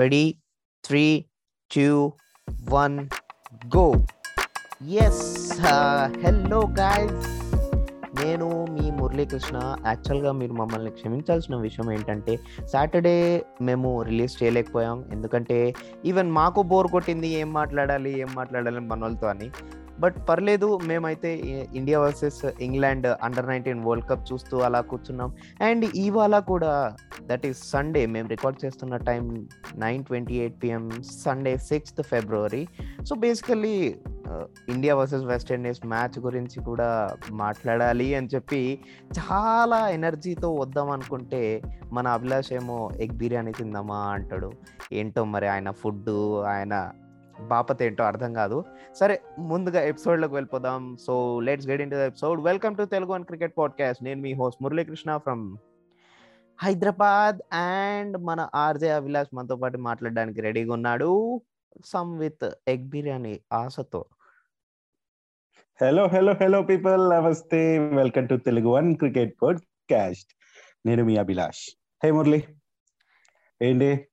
Ready three two one go yes hello guys నేను మీ మురళీకృష్ణ. యాక్చువల్గా మీరు మమ్మల్ని క్షమించాల్సిన విషయం ఏంటంటే సాటర్డే మేము రిలీజ్ చేయలేకపోయాం. ఎందుకంటే ఈవెన్ మాకు బోర్ కొట్టింది ఏం మాట్లాడాలి ఏం మాట్లాడాలి మన వాళ్ళతో అని. బట్ పర్లేదు మేమైతే India versus England under nineteen world cup చూస్తూ అలా కూర్చున్నాం. అండ్ ఇవాళ కూడా దట్ ఈస్ సండే మేము రికార్డ్ చేస్తున్న time nine twenty eight PM Sunday sixth February. So basically India versus West Indies match గురించి కూడా మాట్లాడాలి అని చెప్పి చాలా ఎనర్జీతో వద్దాం అనుకుంటే మన అభిలాష్ ఏమో ఎగ్ బిర్యానీ తిందామా అంటాడు. ఏంటో మరి ఆయన ఫుడ్ ఆయన బాపత ఏంటో అర్థం కాదు. సరే ముందుగా ఎపిసోడ్లోకి వెళ్ళిపోదాం. So let's get into episode. Welcome to Telugu one cricket podcast. నేను మీ host Muralikrishna from Hyderabad. And మన ఆర్జే అభిలాష్ మనతో పాటు మాట్లాడడానికి రెడీగా ఉన్నాడు సమ్ విత్ ఎగ్ బిర్యానీ ఆశతో. హలో హలో హలో పీపుల్ నమస్తే. Welcome to Telugu one cricket podcast. నేను మీ అభిలాష్. హే మురళి. ఏంటి?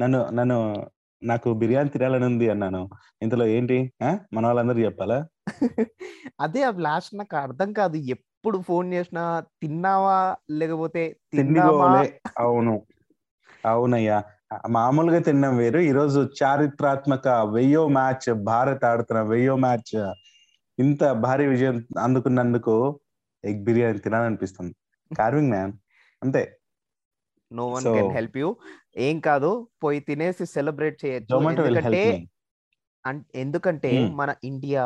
నన్ను నన్ను నాకు బిర్యానీ తినాలని ఉంది అన్నాను. ఇంతలో ఏంటి? ఆ? మన వాళ్ళందరూ చెప్పాలా? అదే అభిలాష్ నాకు అర్థం కాదు. ఎప్పుడు ఫోన్ చేసినా తిన్నావా? లేకపోతే తిన్నావా అవును. అవునయ్యా. మామూలుగా తిన్నాం వేరు. ఈ రోజు చారిత్రాత్మక వెయ్యో మ్యాచ్ భారత్ ఆడుతున్న వెయ్యో మ్యాచ్. ఇంత భారీ విజయం అందుకున్నందుకు ఎగ్ బిర్యానీ తినాలనిపిస్తుంది. కార్వింగ్ మ్యాన్ అంతే. No one can help you ఏం కాదు పోయి తినేసి సెలబ్రేట్ చేయొచ్చు. ఎందుకంటే ఎందుకంటే Hmm. మన ఇండియా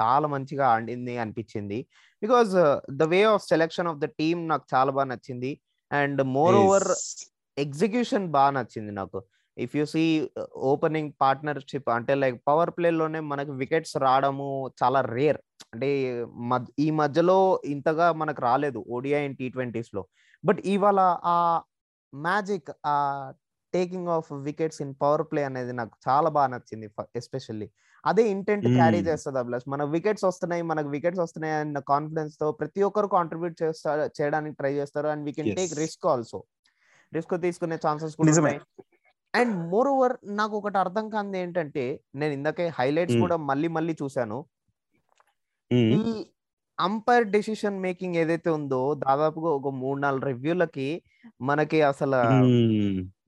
చాలా మంచిగా ఆడింది అనిపించింది. Because the way of selection of the team నాకు చాలా బాగా నచ్చింది. అండ్ మోర్ ఓవర్ ఎగ్జిక్యూషన్ బాగా నచ్చింది నాకు. If you see opening partnership అంటే లైక్ పవర్లోనే మనకి వికెట్స్ రావడము చాలా రేర్ అంటే ఈ మధ్యలో ఇంతగా మనకు రాలేదు. ఓడిఐ అండ్ టీ లో. బట్ ఇవాళ ఆ మ్యాజిక్ ఆ taking of wickets in power play అనేది నాకు చాలా బాగా నచ్చింది ఎస్పెషల్లీ అదే ఇంటెంట్ క్యారీ. చేస్తుంది అభిలాష్ మన వికెట్స్ వస్తున్నాయి మనకు వికెట్స్ వస్తున్నాయి అన్న కాన్ఫిడెన్స్తో ప్రతి ఒక్కరు కాంట్రిబ్యూట్ చేస్తారు చేయడానికి ట్రై చేస్తారు and we can. Take risk also risk తీసుకునే ఛాన్సెస్ కూడా. ఉన్నాయి అండ్ మోర్ ఓవర్ నాకు ఒకటి అర్థం కాంది ఏంటంటే నేను ఇందాకే హైలైట్స్. కూడా మళ్ళీ మళ్ళీ చూశాను ఈ అంపైర్ డెసిషన్ మేకింగ్ ఏదైతే ఉందో దాదాపుగా ఒక మూడు నాలుగు రివ్యూలకి మనకి అసలు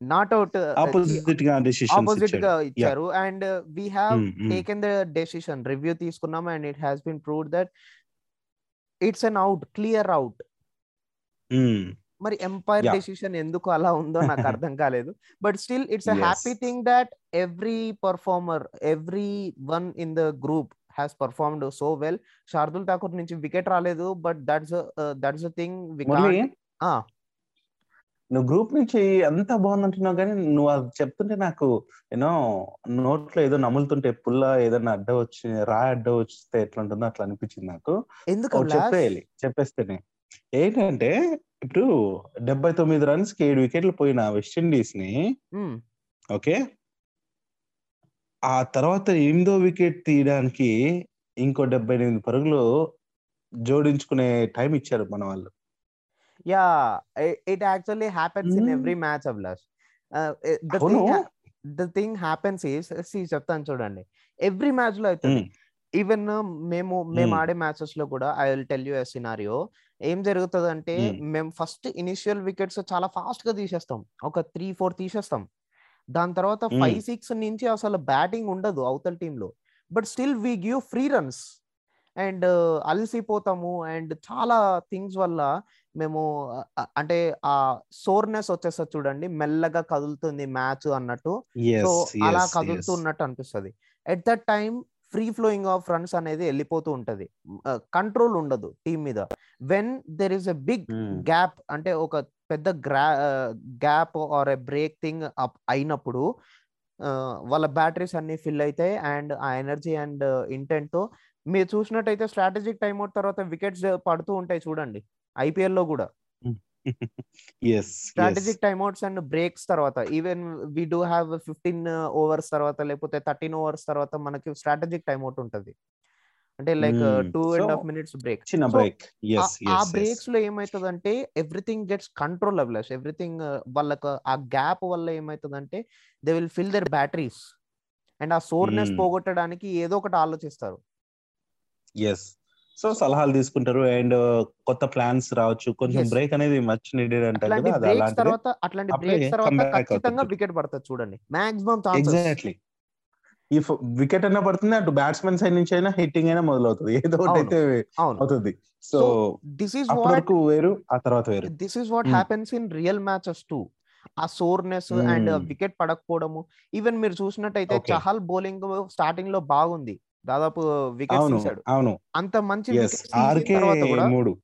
నాట్ అవుట్ ఆపోజిట్గా ఆపోజిట్గా ఇచ్చారు and we have. Taken the decision review తీసుకున్నాం and it has been proved that it's an out clear out మరి ఎంపైర్. డెసిషన్ ఎందుకు అలా ఉందో నాకు అర్థం కాలేదు but still it's a. Happy thing that every performer every one in the group has performed so well Shardul Thakur నుంచి wicket రాలేదు but that's that's thing. నువ్వు గ్రూప్ నుంచి అంత బాగుందంటున్నావు కానీ నువ్వు అది చెప్తుంటే నాకు యూనో నోట్లో ఏదో నములుతుంటే పుల్ల ఏదైనా అడ్డ వచ్చి రా అడ్డ వస్తే ఎట్లా ఉంటుందో అట్లా అనిపించింది నాకు ఎందుకు? చెప్పేయాలి చెప్పేస్తేనే ఏంటంటే ఇప్పుడు డెబ్బై తొమ్మిది రన్స్కి ఏడు వికెట్లు పోయిన వెస్టిండీస్ని. ఓకే ఆ తర్వాత ఎనిమిదో వికెట్ తీయడానికి ఇంకో డెబ్బై ఎనిమిది పరుగులు జోడించుకునే టైం ఇచ్చారు మన వాళ్ళు yeah it actually happens in Hmm. Every match Abhilash the అవును. Thing the thing happens is see చెప్తాను చూడండి ఎవ్రీ మ్యాచ్లో అవుతుంది Hmm. ఈవెన్ మేము మేము Hmm. ఆడే మ్యాచెస్లో కూడా I will tell you scenario ఏం జరుగుతుంది అంటే. మేము ఫస్ట్ ఇనిషియల్ వికెట్స్ చాలా ఫాస్ట్గా తీసేస్తాం ఒక త్రీ ఫోర్ తీసేస్తాం దాని తర్వాత. ఫైవ్ సిక్స్ నుంచి అసలు బ్యాటింగ్ ఉండదు అవతల టీంలో but still we give free runs and అలసిపోతాము and చాలా థింగ్స్ వల్ల మేము అంటే ఆ సోర్నెస్ వచ్చేస్తుంది చూడండి మెల్లగా కదులుతుంది మ్యాచ్ అన్నట్టు. సో అలా yes, కదులుతూ yes. ఉన్నట్టు అనిపిస్తుంది. At that time free flowing of runs అనేది వెళ్ళిపోతూ ఉంటది. కంట్రోల్ ఉండదు టీం మీద. When there is a big. Gap అంటే ఒక పెద్ద గ్రా gap or a break thing అయినప్పుడు వాళ్ళ బ్యాటరీస్ అన్ని ఫిల్ అవుతాయి అండ్ ఆ ఎనర్జీ అండ్ ఇంటెంట్తో మీరు చూసినట్టయితే స్ట్రాటజిక్ టైమ్అవుట్ తర్వాత వికెట్స్ పడుతూ ఉంటాయి చూడండి. ఐపీఎల్లో కూడా. స్ట్రాటజిక్ టైమ్అవుట్స్ అండ్ బ్రేక్స్ తర్వాత even we do have fifteen overs తర్వాత లేకపోతే థర్టీన్ ఓవర్స్ తర్వాత మనకి స్ట్రాటజిక్ టైమ్అవుట్ ఉంటుంది. అంటే like. Two and half minutes break చిన్న బ్రేక్ ఆ- బ్రేక్స్లో ఏమైతుందంటే ఎవ్రీథింగ్ గెట్స్ కంట్రోల్ అవ్వలేస్ ఎవ్రీథింగ్ వాళ్ళకు ఆ గ్యాప్ వల్ల ఏమైతుందంటే they will fill their batteries and ఆ సోర్నెస్ Hmm. పోగొట్టడానికి ఏదో ఒకటి ఆలోచిస్తారు. సో సలహాలు తీసుకుంటారు అండ్ కొత్త ప్లాన్స్ రావచ్చు కొంచెం. బ్రేక్ అనేది మచ్ నీడెడ్ అంటారు తర్వాత అట్లాంటి బ్రేక్స్ తర్వాత ఖచ్చితంగా. వికెట్ పడుతుంది చూడండి మాక్సిమం ఎగ్జాక్ట్లీ ఈ వికెట్ అయినా పడుతుంది అటు బ్యాట్స్మెన్ సైడ్ నుంచి అయినా హిట్టింగ్ అయినా మొదలవుతుంది ఏదో ఒకటి. అయితే అవుతుంది సో దిస్ వాట్ వరకు వేరు ఆ తర్వాత వేరు this is what. Happens in real matches to ఆ సోర్నెస్ అండ్ Hmm. వికెట్ పడకపోవడము ఈవెన్ మీరు చూసినట్టయితే. చహల్ బౌలింగ్ స్టార్టింగ్లో బాగుంది దాదాపు వికెట్స్ అవును తీశాడు. అవును. అంత మంచి మూడు.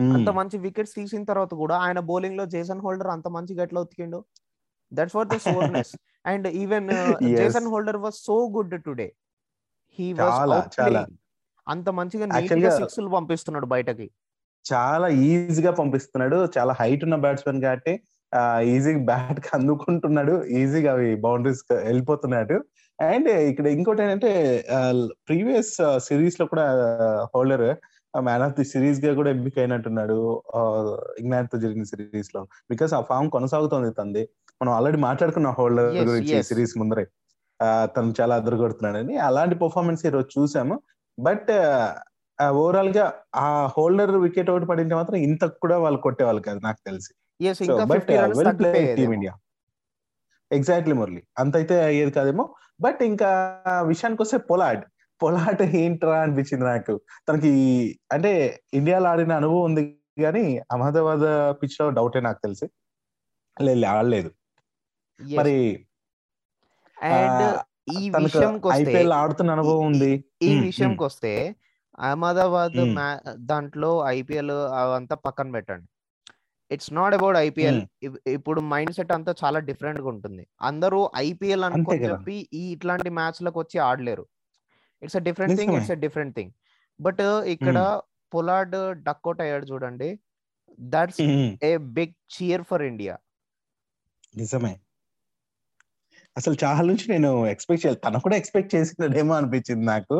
అంత మంచి వికెట్స్ తీసిన తర్వాత కూడా ఆయన బౌలింగ్లో జేసన్ హోల్డర్ అంత మంచిగా ఎట్లా ఉతికిండు? That's what the soreness and even. Jason Holder was so good today he చాలా. అంత మంచిగా నీట్ గా- సిక్స్ పంపిస్తున్నాడు బయటకి. చాలా ఈజీగా పంపిస్తున్నాడు. చాలా హైట్ ఉన్న బ్యాట్స్మెన్ కాబట్టి ఈజీగా బ్యాట్కి అందుకుంటున్నాడు. ఈజీగా అవి బౌండరీస్ వెళ్ళిపోతున్నాడు. అండ్ ఇక్కడ ఇంకోటి ఏంటంటే ప్రీవియస్ సిరీస్లో కూడా హోల్డర్ మ్యాన్ ఆఫ్ ది సిరీస్గా కూడా ఎంపిక అయినట్టున్నాడు. ఇంగ్లాండ్తో జరిగిన సిరీస్లో బికాస్ ఆ ఫామ్ కొనసాగుతోంది తంది మనం ఆల్రెడీ మాట్లాడుకున్నాం హోల్డర్ గురించి. సిరీస్ ముందరే. తను చాలా అదరగొడుతున్నాడని. అలాంటి పర్ఫార్మెన్స్ ఈ రోజు చూసాము. బట్ ఓవరాల్గా ఆ హోల్డర్ వికెట్ ఒకటి పడింటే మాత్రం ఇంత కూడా వాళ్ళు కొట్టేవాళ్ళు కాదు నాకు తెలిసి. బట్ వెల్ ప్లే టీమ్ తగ్గిపోయేది ఇండియా ఎగ్జాక్ట్లీ మురళి. అంత అయితే అయ్యేది కాదేమో. బట్ ఇంకా విషయానికి వస్తే పొలాడ్ పొలాడ్ ఏంట్రా అనిపించింది నాకు. తనకి అంటే ఇండియాలో ఆడిన అనుభవం ఉంది కానీ అహ్మదాబాద్ పిచ్లో డౌటే నాకు తెలిసి. లేదు ఆడలేదు. మరి ఈ విషయంకి వస్తే ఐపీఎల్ ఆడుతున్న అనుభవం ఉంది. ఈ విషయంకి వస్తే అహ్మదాబాద్ దాంట్లో ఐపీఎల్ అవంతా పక్కన పెట్టండి. ఇట్స్ నాట్ అబౌట్ ఐపీఎల్ ఇప్పుడు మైండ్ సెట్ అంతా చాలా డిఫరెంట్గా ఉంటుంది. అందరూ ఐపీఎల్ అనుకొని కదా. చెప్పి ఈ ఇట్లాంటి మ్యాచ్లకు వచ్చి ఆడలేరు. It's a different thing. It's a different thing but ఇక్కడ పొలాడ్ డక్అట్ అయ్యాడు చూడండి. That's. A big cheer for India నిజమే. అసలు చాలా నుంచి నేను ఎక్స్పెక్ట్ చేయాలి. తను కూడా ఎక్స్పెక్ట్ చేసినాడేమో అనిపించింది నాకు.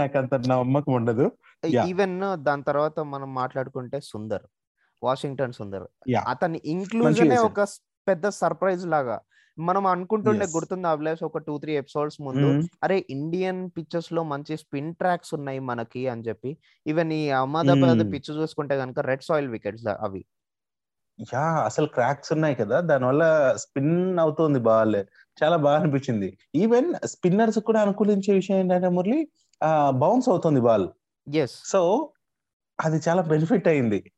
నాకు అంత నమ్మకం ఉండదు. ఈవెన్ దాని తర్వాత మనం మాట్లాడుకుంటే సుందర్ వాషింగ్టన్ సుందర్. అతని ఇంక్లూజన్. ఒక పెద్ద సర్ప్రైజ్ లాగా మనం అనుకుంటుండే. గుర్తుంది అభిలాష్ ఒక టూ త్రీ ఎపిసోడ్స్ ముందు మ్మ్. అరే ఇండియన్ పిక్చర్స్లో మంచి స్పిన్ ట్రాక్స్ ఉన్నాయి మనకి అని చెప్పి ఈవెన్ ఈ అహ్మదాబాద్ Hmm. పిచ్ చూసుకుంటే కనుక రెడ్ సాయిల్ వికెట్స్ అవి యా అసలు క్రాక్స్ ఉన్నాయి కదా దానివల్ల స్పిన్ అవుతుంది బాల్ చాలా బాగా అనిపించింది ఈవెన్ స్పిన్నర్స్ కూడా అనుకూలించే విషయం ఏంటంటే మురళి బౌన్స్ అవుతుంది బాల్ సో అది చాలా బెనిఫిట్ అయింది.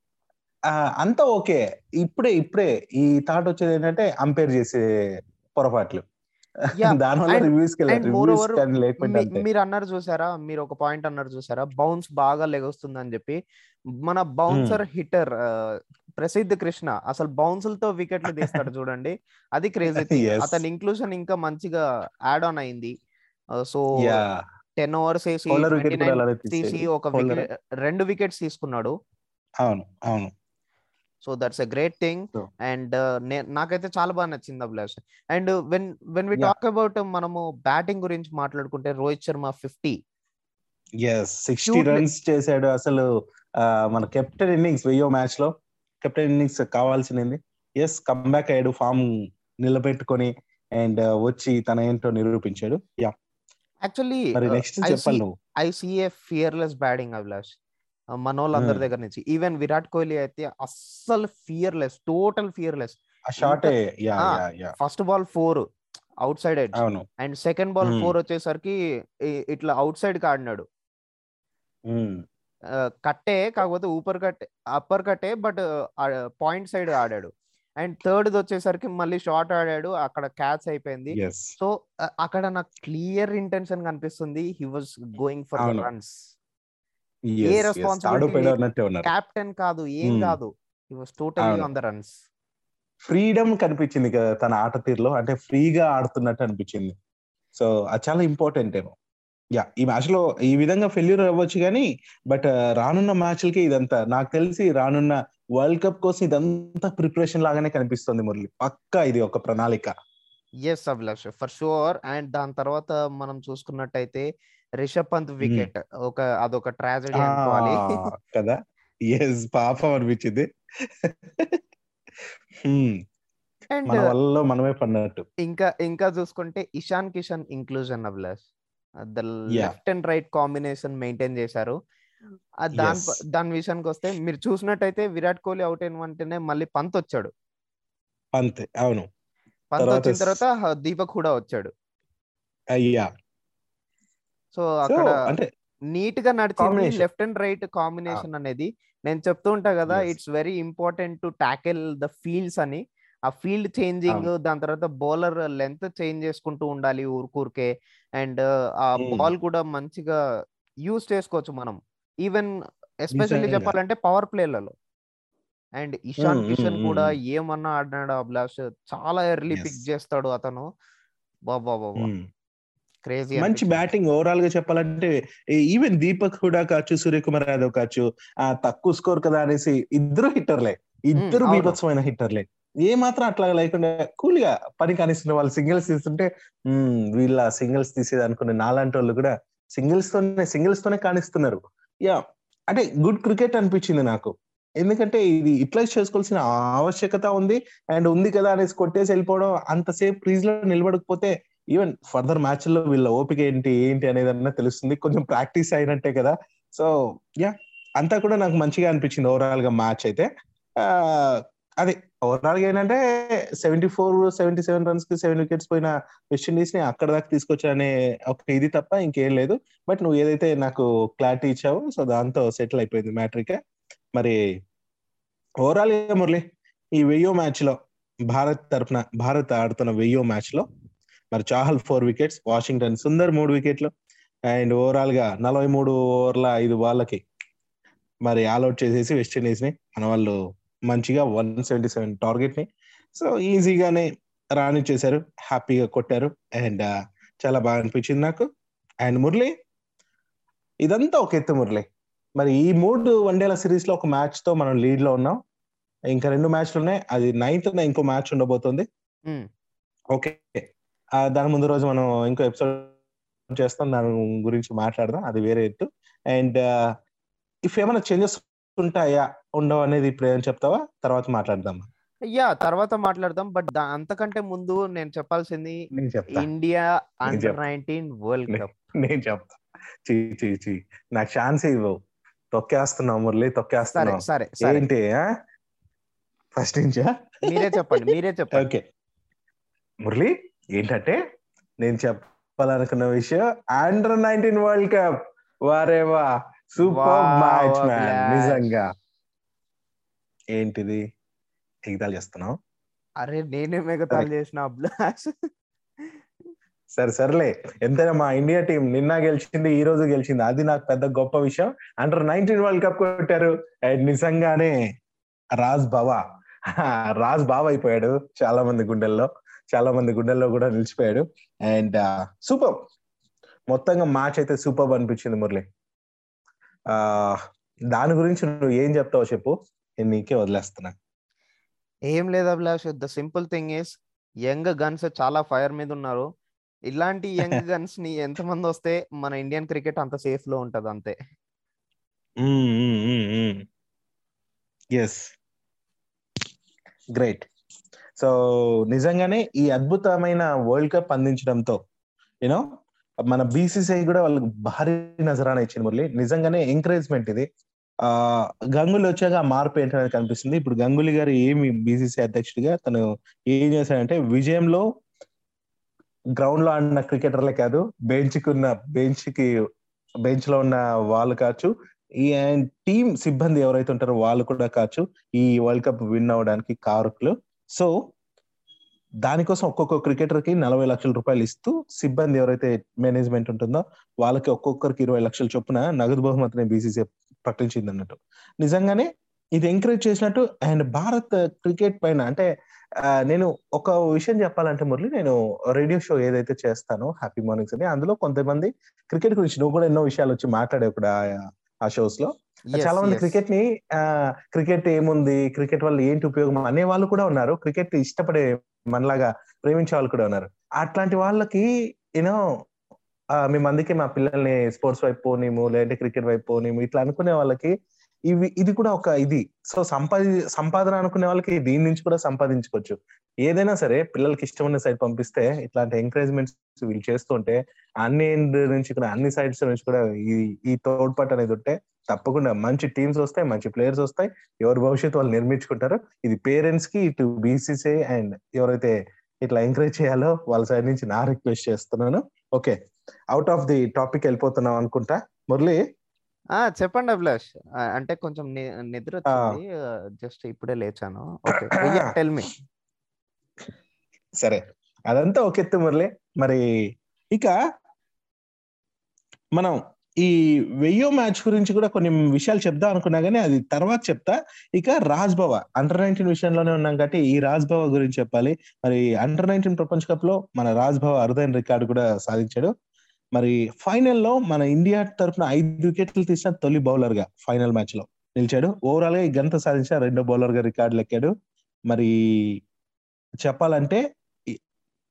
అంతా ఓకే. ఇప్పుడే ఇప్పుడే ఈ థాట్ వచ్చేది ఏంటంటే అంపైర్ చేసే పొరపాట్లు. మీరు అన్నారు చూసారా? మీరు ఒక పాయింట్ అన్నారు చూసారా? బౌన్స్ బాగా లెగొస్తుంది అని చెప్పి మన బౌన్సర్ హిట్టర్ ప్రసిద్ధ్ కృష్ణ అసలు బౌన్సులతో వికెట్లు తీస్తాడు చూడండి. అది క్రేజీ. అతని ఇంక్లూజన్ ఇంకా మంచిగా యాడ్ ఆన్ అయింది సో టెన్ ఓవర్స్ వేసి Holder 29 wicket కూడా అలానే తీసి. ఒక రెండు వికెట్స్ తీసుకున్నాడు. అవును అవును. So that's great thing. And నాకైతే చాలా బాగా నచ్చింది Abhilash. And when when we. Talk about మనము బ్యాటింగ్ గురించి మాట్లాడుకుంటే Rohit Sharma fifty. Yes sixty runs చేశాడు అసలు ఆ, మన కెప్టెన్ ఇన్నింగ్స్ వెయ్యో మ్యాచ్లో కెప్టెన్ ఇన్నింగ్స్ కావాల్సింది ఎస్ కమ్బ్యాక్ అయ్యాడు ఫామ్ నిలబెట్టుకొని అండ్ వచ్చి తన ఏంటో నిరూపించాడు. యా యాక్చువల్లీ నెక్స్ట్ I చెప్పాలి see- నువ్వు. I see a fearless batting Abhilash మనోళ్ళందరి Hmm. దగ్గర నుంచి. ఈవెన్ విరాట్ కోహ్లీ అయితే అస్సలు fearless total fearless first ball four outside edge and second ball Hmm. Four వచ్చేసరికి ఇట్లా అవుట్ సైడ్కి ఆడినాడు. ఉమ్, ఆ, కట్టే కాకపోతే ఊపర్ కట్టే అప్పర్ కట్టే బట్ పాయింట్ సైడ్ ఆడాడు. అండ్ థర్డ్ వచ్చేసరికి మళ్ళీ షార్ట్ ఆడాడు అక్కడ క్యాచ్ అయిపోయింది. సో అక్కడ నాకు క్లియర్ ఇంటెన్షన్ కనిపిస్తుంది he was going for. Runs. అన్నట్టే ఉన్నారు. క్యాప్టెన్ కాదు ఏం Hmm. కాదు. హీ వాజ్ టోటలీ అవును. On the runs. ఫ్రీడమ్ కనిపించింది కదా తన ఆట తీరులో అంటే ఫ్రీగా ఆడుతున్నట్టు అనిపించింది. సో అది చాలా ఇంపార్టెంట్ ఏమో. యా ఈ మ్యాచ్లో ఈ విధంగా ఫెయిల్యూర్ అవ్వచ్చు కానీ బట్ రానున్న మ్యాచ్లకి ఇదంతా. నాకు తెలిసి రానున్న వరల్డ్ కప్ కోసం ఇదంతా ప్రిపరేషన్ లాగానే కనిపిస్తుంది మురళి. పక్కా ఇది ఒక ప్రణాళిక. Yes Abhilash for sure and దాని తర్వాత మనం చూసుకున్నట్టయితే రిషబ్ పంత్ వికెట్ ఒక అదొక ట్రాజడీ అనుకోవాలి. కదా? ఎస్ పాపం అనిపించింది. Hmm. అండ్ మన వల్ల మనమే పడినట్టు. ఇంకా ఇంకా చూసుకుంటే Ishan Kishan inclusion Abhilash. The. Left and right combination maintain చేశారు. దాని. దాని విషయానికి వస్తే మీరు చూసినట్టయితే విరాట్ కోహ్లీ అవుట్ అయిన వెంటనే మళ్ళీ పంత్ వచ్చాడు. అంతే అవును. పంత్ వచ్చిన తర్వాత దీపక్ కూడా వచ్చాడు. అయ్యా సో అక్కడ అంటే నీట్గా నడిచింది. లెఫ్ట్ అండ్ రైట్ కాంబినేషన్ అనేది. నేను చెప్తూ ఉంటా కదా. It's very important to tackle the fields అని. ఆ ఫీల్డ్ చేంజింగ్ దాని తర్వాత బౌలర్ లెంత్ చేంజ్ చేసుకుంటూ ఉండాలి ఊరుకూరికే. అండ్ ఆ Hmm. బాల్ కూడా మంచిగా యూస్ చేసుకోవచ్చు మనం. Even especially. చెప్పాలంటే పవర్ ప్లేలలో and Ishan Hmm, Kishan hmm, కూడా hmm. ఏమన్నా ఆడినాడు అభిలాష్ చాలా ఎర్లీ. పిక్ చేస్తాడు అతను బాబా బాబా Hmm. క్రేజీ మంచి బ్యాటింగ్ ఓవరాల్గా చెప్పాలంటే ఈవెన్ దీపక్ హుడా కావచ్చు సూర్యకుమార్ యాదవ్ కావచ్చు ఆ తక్కువ స్కోర్ కదా అనేసి ఇద్దరు హిట్టర్లే ఇద్దరు అవును. బీభత్సమైన హిట్టర్లే ఏ మాత్రం అట్లా లేకుండా కూల్గా పని కానిస్తున్న వాళ్ళు సింగిల్స్ తీస్తుంటే "మ్మ్, వీళ్ళ సింగిల్స్ తీసేది అనుకునే నాలాంటి వాళ్ళు కూడా సింగిల్స్ తోనే సింగిల్స్ తోనే కానిస్తున్నారు యా. అంటే గుడ్ క్రికెట్ అనిపించింది నాకు. ఎందుకంటే ఇది ఇట్లా చేసుకోవాల్సిన ఆవశ్యకత ఉంది అండ్ ఉంది కదా అనేసి కొట్టేసి వెళ్ళిపోవడం అంతసేపు క్రీజ్లో నిలబడకపోతే ఈవెన్ ఫర్దర్ మ్యాచ్లో వీళ్ళ ఓపిక ఏంటి ఏంటి అనేది అన్న తెలుస్తుంది. కొంచెం ప్రాక్టీస్ అయినట్టే కదా. So yeah. అంతా కూడా నాకు మంచిగా అనిపించింది ఓవరాల్గా మ్యాచ్ అయితే. అదే ఓవరాల్గా ఏంటంటే సెవెంటీ ఫోర్ సెవెంటీ సెవెన్ రన్స్కి సెవెన్ వికెట్స్ పోయిన వెస్టిండీస్ని అక్కడ దాకా తీసుకొచ్చానే ఒక ఇది తప్ప ఇంకేం లేదు. బట్ నువ్వు ఏదైతే నాకు క్లారిటీ ఇచ్చావో సో దాంతో సెటిల్ అయిపోయింది మ్యాట్రిక్. మరి ఓవరాల్గా మురళి ఈ వెయ్యో మ్యాచ్లో భారత్ తరపున భారత్ ఆడుతున్న వెయ్యో మ్యాచ్లో మరి చాహల్ ఫోర్ వికెట్స్ వాషింగ్టన్ సుందర్ మూడు వికెట్లు అండ్ ఓవరాల్గా నలభై మూడు ఓవర్ల ఐదు వాళ్ళకి మరి ఆల్అౌట్ చేసేసి వెస్టిండీస్ని మన వాళ్ళు మంచిగా వన్ సెవెంటీ సెవెన్ టార్గెట్ని సో ఈజీగానే రానిచ్చేశారు హ్యాపీగా కొట్టారు. అండ్ చాలా బాగా అనిపించింది నాకు. అండ్ మురళి ఇదంతా ఒక ఎత్తు మురళి. మరి ఈ మూడు వన్డేల సిరీస్లో ఒక మ్యాచ్తో మనం లీడ్లో ఉన్నాం. ఇంకా రెండు మ్యాచ్లు ఉన్నాయి. అది నైన్త్ ఇంకో మ్యాచ్ ఉండబోతుంది. Hmm. ఓకే. దాని ముందు రోజు మనం ఇంకో ఎపిసోడ్ చేస్తాం. దాని గురించి మాట్లాడదాం. అది వేరే ఎత్తు. అండ్ ఇఫ్ ఏమైనా చేంజెస్ ఉంటాయా ఉండవు అనేది ఇప్పుడు ఏం చెప్తావా? తర్వాత మాట్లాడదాం. యా తర్వాత మాట్లాడదాం. బట్ అంతకంటే ముందు నేను చెప్పాల్సింది India under. Nineteen world cup. నేను చెప్తా. చీ చీ చీ. నాకు ఛాన్స్ ఇవ్వవు తొక్కేస్తున్నావు మురళి తొక్కేస్తున్నావు. సరే సరే ఏంటి ఫస్ట్ నుంచా మీరే చెప్పండి మీరే చెప్పండి. ఓకే. మురళి ఏంటంటే నేను చెప్పాలనుకున్న విషయం under nineteen world cup. వారేవా? Super match man. నిజంగా ఏంటిది? ఎగతాలు చేస్తున్నావు? అరే నేనే మెగతాలు చేసిన సరే సర్లే. ఎంతైనా మా ఇండియా టీం నిన్న గెలిచింది ఈ రోజు గెలిచింది. అది నాకు పెద్ద గొప్ప విషయం. అండర్ నైన్టీన్ వరల్డ్ కప్ కొట్టారు. అండ్ నిజంగానే రాజ్ బావా. రాజ్ బావ అయిపోయాడు చాలా మంది గుండెల్లో. చాలా మంది గుండెల్లో కూడా నిలిచిపోయాడు. And super. మొత్తంగా మ్యాచ్ అయితే సూపర్ అనిపించింది మురళి. దాని గురించి నువ్వు ఏం చెప్తావో చెప్పు. నేను నీకే వదిలేస్తున్నా. ఏం లేదు Abhilash the simple thing is young guns చాలా ఫైర్ మీద ఉన్నారు. ఇలాంటి యంగ్ గన్స్ని ఎంతమంది వస్తే మన ఇండియన్ క్రికెట్ అంత సేఫ్లో ఉంటది అంతే. ఎస్ గ్రేట్ సో నిజంగానే ఈ అద్భుతమైన వరల్డ్ కప్ అందించడంతో యూనో మన బీసీసీఐ కూడా వాళ్ళకి భారీ నజరాన ఇచ్చింది మురళి. నిజంగానే ఎంకరేజ్మెంట్ ఇది. ఆ గంగులీ వచ్చాక ఆ మార్పు ఏంటనేది కనిపిస్తుంది. ఇప్పుడు గంగులీ గారు ఏమి బీసీసీ అధ్యక్షుడిగా తను ఏం చేశాడంటే విజయంలో గ్రౌండ్లో ఆడిన క్రికెటర్లే కాదు బెంచ్కి ఉన్న బెంచ్కి బెంచ్లో ఉన్న వాళ్ళు కావచ్చు ఈ టీం సిబ్బంది ఎవరైతే ఉంటారో వాళ్ళు కూడా కావచ్చు ఈ వరల్డ్ కప్ విన్ అవడానికి కారకులు. సో దానికోసం ఒక్కొక్క క్రికెటర్కి నలభై లక్షల రూపాయలు ఇస్తూ సిబ్బంది ఎవరైతే మేనేజ్మెంట్ ఉంటుందో వాళ్ళకి ఒక్కొక్కరికి ఇరవై లక్షల చొప్పున నగదు బహుమతిని బీసీసీ ప్రకటించింది అన్నట్టు. నిజంగానే ఇది ఎంకరేజ్ చేసినట్టు అండ్ భారత్ క్రికెట్ పైన అంటే నేను ఒక విషయం చెప్పాలంటే మురళి నేను రేడియో షో ఏదైతే చేస్తానో హ్యాపీ మార్నింగ్స్ అని అందులో కొంతమంది క్రికెట్ గురించి నువ్వు కూడా ఎన్నో విషయాలు వచ్చి మాట్లాడావు కూడా ఆ- షోస్లో చాలా మంది. క్రికెట్ని క్రికెట్ ఏముంది క్రికెట్ వల్ల ఏంటి ఉపయోగం అనే వాళ్ళు కూడా ఉన్నారు. క్రికెట్ ఇష్టపడే మనలాగా ప్రేమించే వాళ్ళు కూడా ఉన్నారు. అట్లాంటి వాళ్ళకి యూనో మేము అందుకే మా పిల్లల్ని స్పోర్ట్స్ వైపు పోనీము లేదంటే క్రికెట్ వైపు పోనీము ఇట్లా అనుకునే వాళ్ళకి ఇవి ఇది కూడా ఒక ఇది. సో సంపాది సంపాదన అనుకునే వాళ్ళకి దీని నుంచి కూడా సంపాదించుకోవచ్చు. ఏదైనా సరే పిల్లలకి ఇష్టమైన సైడ్ పంపిస్తే ఇట్లాంటి ఎంకరేజ్మెంట్స్ వీళ్ళు చేస్తుంటే అన్ని నుంచి కూడా అన్ని సైడ్స్ నుంచి కూడా ఈ ఈ తోడ్పాటు అనేది ఉంటే తప్పకుండా మంచి టీమ్స్ వస్తాయి మంచి ప్లేయర్స్ వస్తాయి. ఎవరి భవిష్యత్తు వాళ్ళు నిర్మించుకుంటారు ఇది పేరెంట్స్కి ఇటు బీసీసీ అండ్ ఎవరైతే ఇట్లా ఎంకరేజ్ చేయాలో వాళ్ళ సైడ్ నుంచి నా రిక్వెస్ట్ చేస్తున్నాను. Okay out of the topic వెళ్ళిపోతున్నాం అనుకుంటా. మురళి? ఆ చెప్పండి అభిలాష్. అంటే కొంచెం నిద్ర జస్ట్ ఇప్పుడే లేచాను. టెల్ మీ సరే అదంతా ఒక ఎత్తు మురళి. మరి ఇక మనం ఈ వెయ్యో మ్యాచ్ గురించి కూడా కొన్ని విషయాలు చెప్దాం అనుకున్నా కానీ అది తర్వాత చెప్తా. ఇక రాజ్భవ అండర్ నైన్టీన్ విషయంలోనే ఉన్నాం కాబట్టి ఈ రాజ్భవ గురించి చెప్పాలి. మరి అండర్ నైన్టీన్ ప్రపంచ కప్లో మన రాజ్భవ అరుదైన రికార్డు కూడా సాధించాడు. మరి ఫైనల్లో మన ఇండియా తరఫున ఐదు వికెట్లు తీసిన తొలి బౌలర్గా ఫైనల్ మ్యాచ్లో నిలిచాడు. ఓవరాల్గా ఈ గంట సాధించిన రెండో బౌలర్గా రికార్డు లెక్కాడు. మరి చెప్పాలంటే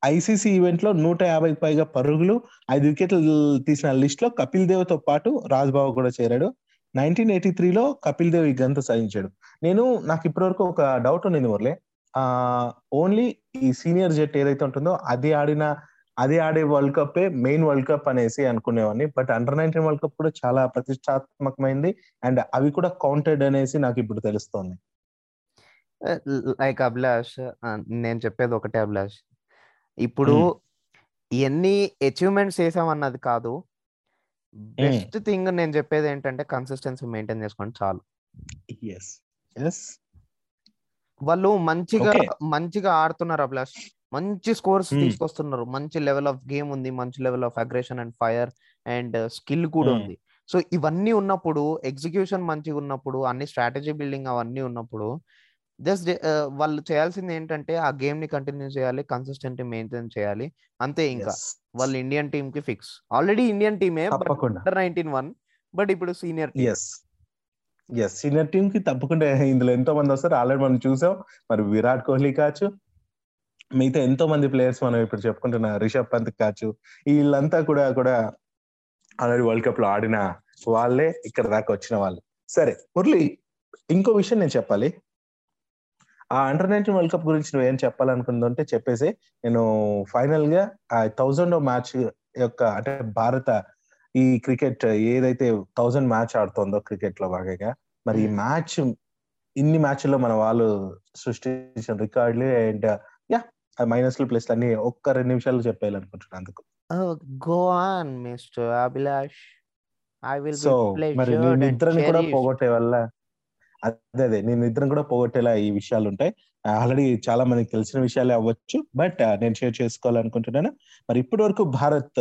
ఐసీసీ ఈవెంట్లో నూట యాభైకి పైగా పరుగులు ఐదు వికెట్లు తీసిన లిస్ట్లో కపిల్ దేవ్తో పాటు రాజ్బాబు కూడా చేరాడు. నైన్టీన్ ఎయిటీ త్రీలో కపిల్ దేవ్ ఈ గంత సాధించాడు. నేను నాకు ఇప్పటివరకు ఒక డౌట్ ఉండింది మురళి. ఆ ఓన్లీ ఈ సీనియర్ జెట్ ఏదైతే ఉంటుందో అది ఆడిన అది ఆడే world cup main world cup అనేసి అనుకునేవాడిని. But under nineteen world cup కూడా చాలా ప్రతిష్టాత్మకమైంది అండ్ అవి కూడా కౌంటెడ్ అనేసి నాకు ఇప్పుడు తెలుస్తోంది. Eh, లైక్ అభిలాష్ నేను చెప్పేది ఒకటే అభిలాష్. ఇప్పుడు ఎన్ని అచీవ్మెంట్స్ చేసామన్నది కాదు. బెస్ట్ థింగ్ నేను చెప్పేది ఏంటంటే కన్సిస్టెన్సీ మెయింటైన్ చేసుకోండి చాలు. వాళ్ళు మంచిగా. మంచిగా ఆడుతున్నారు అభిలాష్. మంచి స్కోర్స్. తీసుకొస్తున్నారు. మంచి లెవెల్ ఆఫ్ గేమ్ ఉంది. మంచి level of aggression and fire and skill కూడా. ఉంది. సో ఇవన్నీ ఉన్నప్పుడు ఎగ్జిక్యూషన్ మంచిగా ఉన్నప్పుడు అన్ని స్ట్రాటజీ బిల్డింగ్ అవన్నీ ఉన్నప్పుడు జస్ట్ వాళ్ళు చేయాల్సింది ఏంటంటే ఆ గేమ్ని కంటిన్యూ చేయాలి కన్సిస్టెంట్ మెయింటైన్ చేయాలి. అంతే ఇంకా. వాళ్ళు ఇండియన్ టీమ్కి ఫిక్స్. ఆల్రెడీ ఇండియన్ టీమే తప్పకుండా. అండర్ నైన్టీన్ వన్ బట్ ఇప్పుడు సీనియర్ ఎస్ ఎస్ సీనియర్ టీమ్కి తప్పకుండా ఇందులో ఎంతో మంది వస్తారు. ఆల్రెడీ మనం చూసాం. మరి విరాట్ కోహ్లీ కావచ్చు మిగతా ఎంతో మంది ప్లేయర్స్ మనం ఇప్పుడు చెప్పుకుంటున్న రిషబ్ పంత్ కావచ్చు వీళ్ళంతా కూడా కూడా ఆల్రెడీ వరల్డ్ కప్లో ఆడిన వాళ్ళే ఇక్కడ దాకా వచ్చిన వాళ్ళు. సరే మురళి ఇంకో విషయం నేను చెప్పాలి. ఆ అండర్ నైన్టీన్ వరల్డ్ కప్ గురించి నువ్వు ఏం చెప్పాలనుకుందంటే చెప్పేసి నేను ఫైనల్గా ఆ థౌజండ్ మ్యాచ్ యొక్క అంటే భారత ఈ క్రికెట్ ఏదైతే థౌజండ్ మ్యాచ్ ఆడుతుందో క్రికెట్లో భాగంగా మరి ఈ Hmm. మ్యాచ్ ఇన్ని మ్యాచ్ల్లో మన వాళ్ళు సృష్టించిన రికార్డులు అండ్ యా మైనస్ ప్లస్ అన్ని ఒక్క రెండు నిమిషాలు చెప్పేయాలనుకుంటున్నాను అందుకు. Go on mister Abhilash. I will so మరి నిద్రని కూడా పోగొట్టే వల్ల అదే అదే. నేను నిద్ర కూడా పోగొట్టేలా ఈ విషయాలు ఉంటాయి ఆల్రెడీ చాలా మందికి తెలిసిన విషయాలే అవ్వచ్చు. బట్ నేను షేర్ చేసుకోవాలనుకుంటున్నాను. మరి ఇప్పటి వరకు భారత్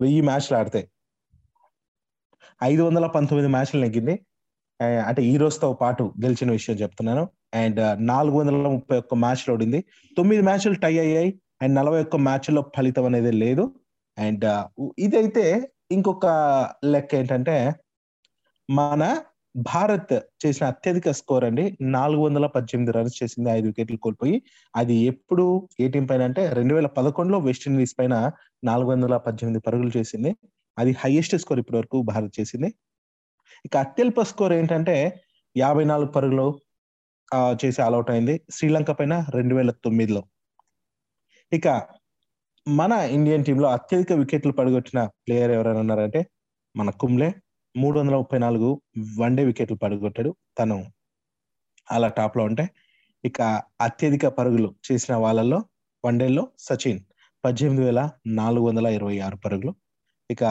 వెయ్యి మ్యాచ్లు ఆడతాయి ఐదు వందల పంతొమ్మిది మ్యాచ్లు నెగ్గింది. అంటే ఈ రోజుతో పాటు గెలిచిన విషయం చెప్తున్నాను. అండ్ నాలుగు వందల ముప్పై ఒక్క మ్యాచ్లు ఓడింది. తొమ్మిది మ్యాచ్లు టై అయ్యాయి. అండ్ నలభై ఒక్క మ్యాచ్లో ఫలితం అనేది లేదు. అండ్ ఇదైతే ఇంకొక లెక్క ఏంటంటే మన భారత్ చేసిన అత్యధిక స్కోర్ అండి నాలుగు వందల పద్దెనిమిది రన్స్ చేసింది ఐదు వికెట్లు కోల్పోయి. అది ఎప్పుడు ఏ టీం పైన అంటే రెండు వేల పదకొండులో వెస్టిండీస్ పైన నాలుగు వందల పద్దెనిమిది పరుగులు చేసింది. అది హైయెస్ట్ స్కోర్ ఇప్పటి వరకు భారత్ చేసింది. ఇక అత్యల్ప స్కోర్ ఏంటంటే యాభై నాలుగు పరుగులు చేసి ఆల్అౌట్ అయింది. శ్రీలంక పైన రెండు వేల తొమ్మిదిలో. ఇక మన ఇండియన్ టీంలో అత్యధిక వికెట్లు పడగొట్టిన ప్లేయర్ ఎవరైనా ఉన్నారంటే మన కుంబ్లే. మూడు వందల ముప్పై నాలుగు వన్డే వికెట్లు పడగొట్టాడు. తను అలా టాప్లో ఉంటే ఇక అత్యధిక పరుగులు చేసిన వాళ్ళల్లో వన్డేల్లో సచిన్ పద్దెనిమిది వేల నాలుగు వందల ఇరవై ఆరు పరుగులు. ఇక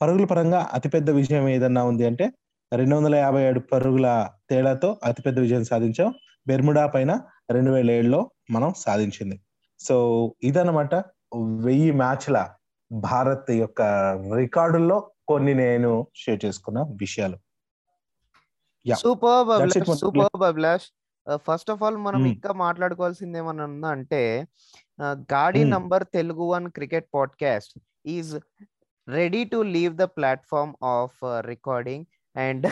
పరుగుల పరంగా అతిపెద్ద విజయం ఏదన్నా ఉంది అంటే రెండు వందల యాభై ఏడు పరుగుల తేడాతో అతిపెద్ద విజయం సాధించాం. బెర్ముడా పైన రెండు వేల ఏడులో మనం సాధించింది. సో ఇదన్నమాట వెయ్యి మ్యాచ్ల భారత్ యొక్క రికార్డుల్లో కొన్ని నేను షేర్ చేసుకున్న విషయాలు. Super super first of all మనం hmm. ఇంకా మాట్లాడుకోవాల్సింది ఏమన్నా ఉందా అంటే uh, గాడి hmm. Number Telugu one cricket podcast is ready to leave the platform of recording and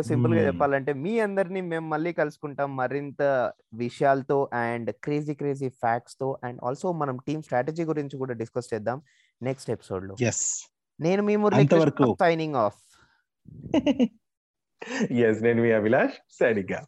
సింపుల్గా hmm. చెప్పాలంటే మీ అందరినీ మేము మళ్ళీ కలుసుకుంటాం మరింత విషయాలతో అండ్ క్రేజీ క్రేజీ ఫ్యాక్ట్స్తో. అండ్ ఆల్సో మనం టీమ్ స్ట్రాటజీ గురించి కూడా డిస్కస్ చేద్దాం. నెక్స్ట్ ఎపిసోడ్లో నేను మీ మురళి సైనింగ్ ఆఫ్ ఎస్ నేను మీ అభిలాష్ సరిగ్గా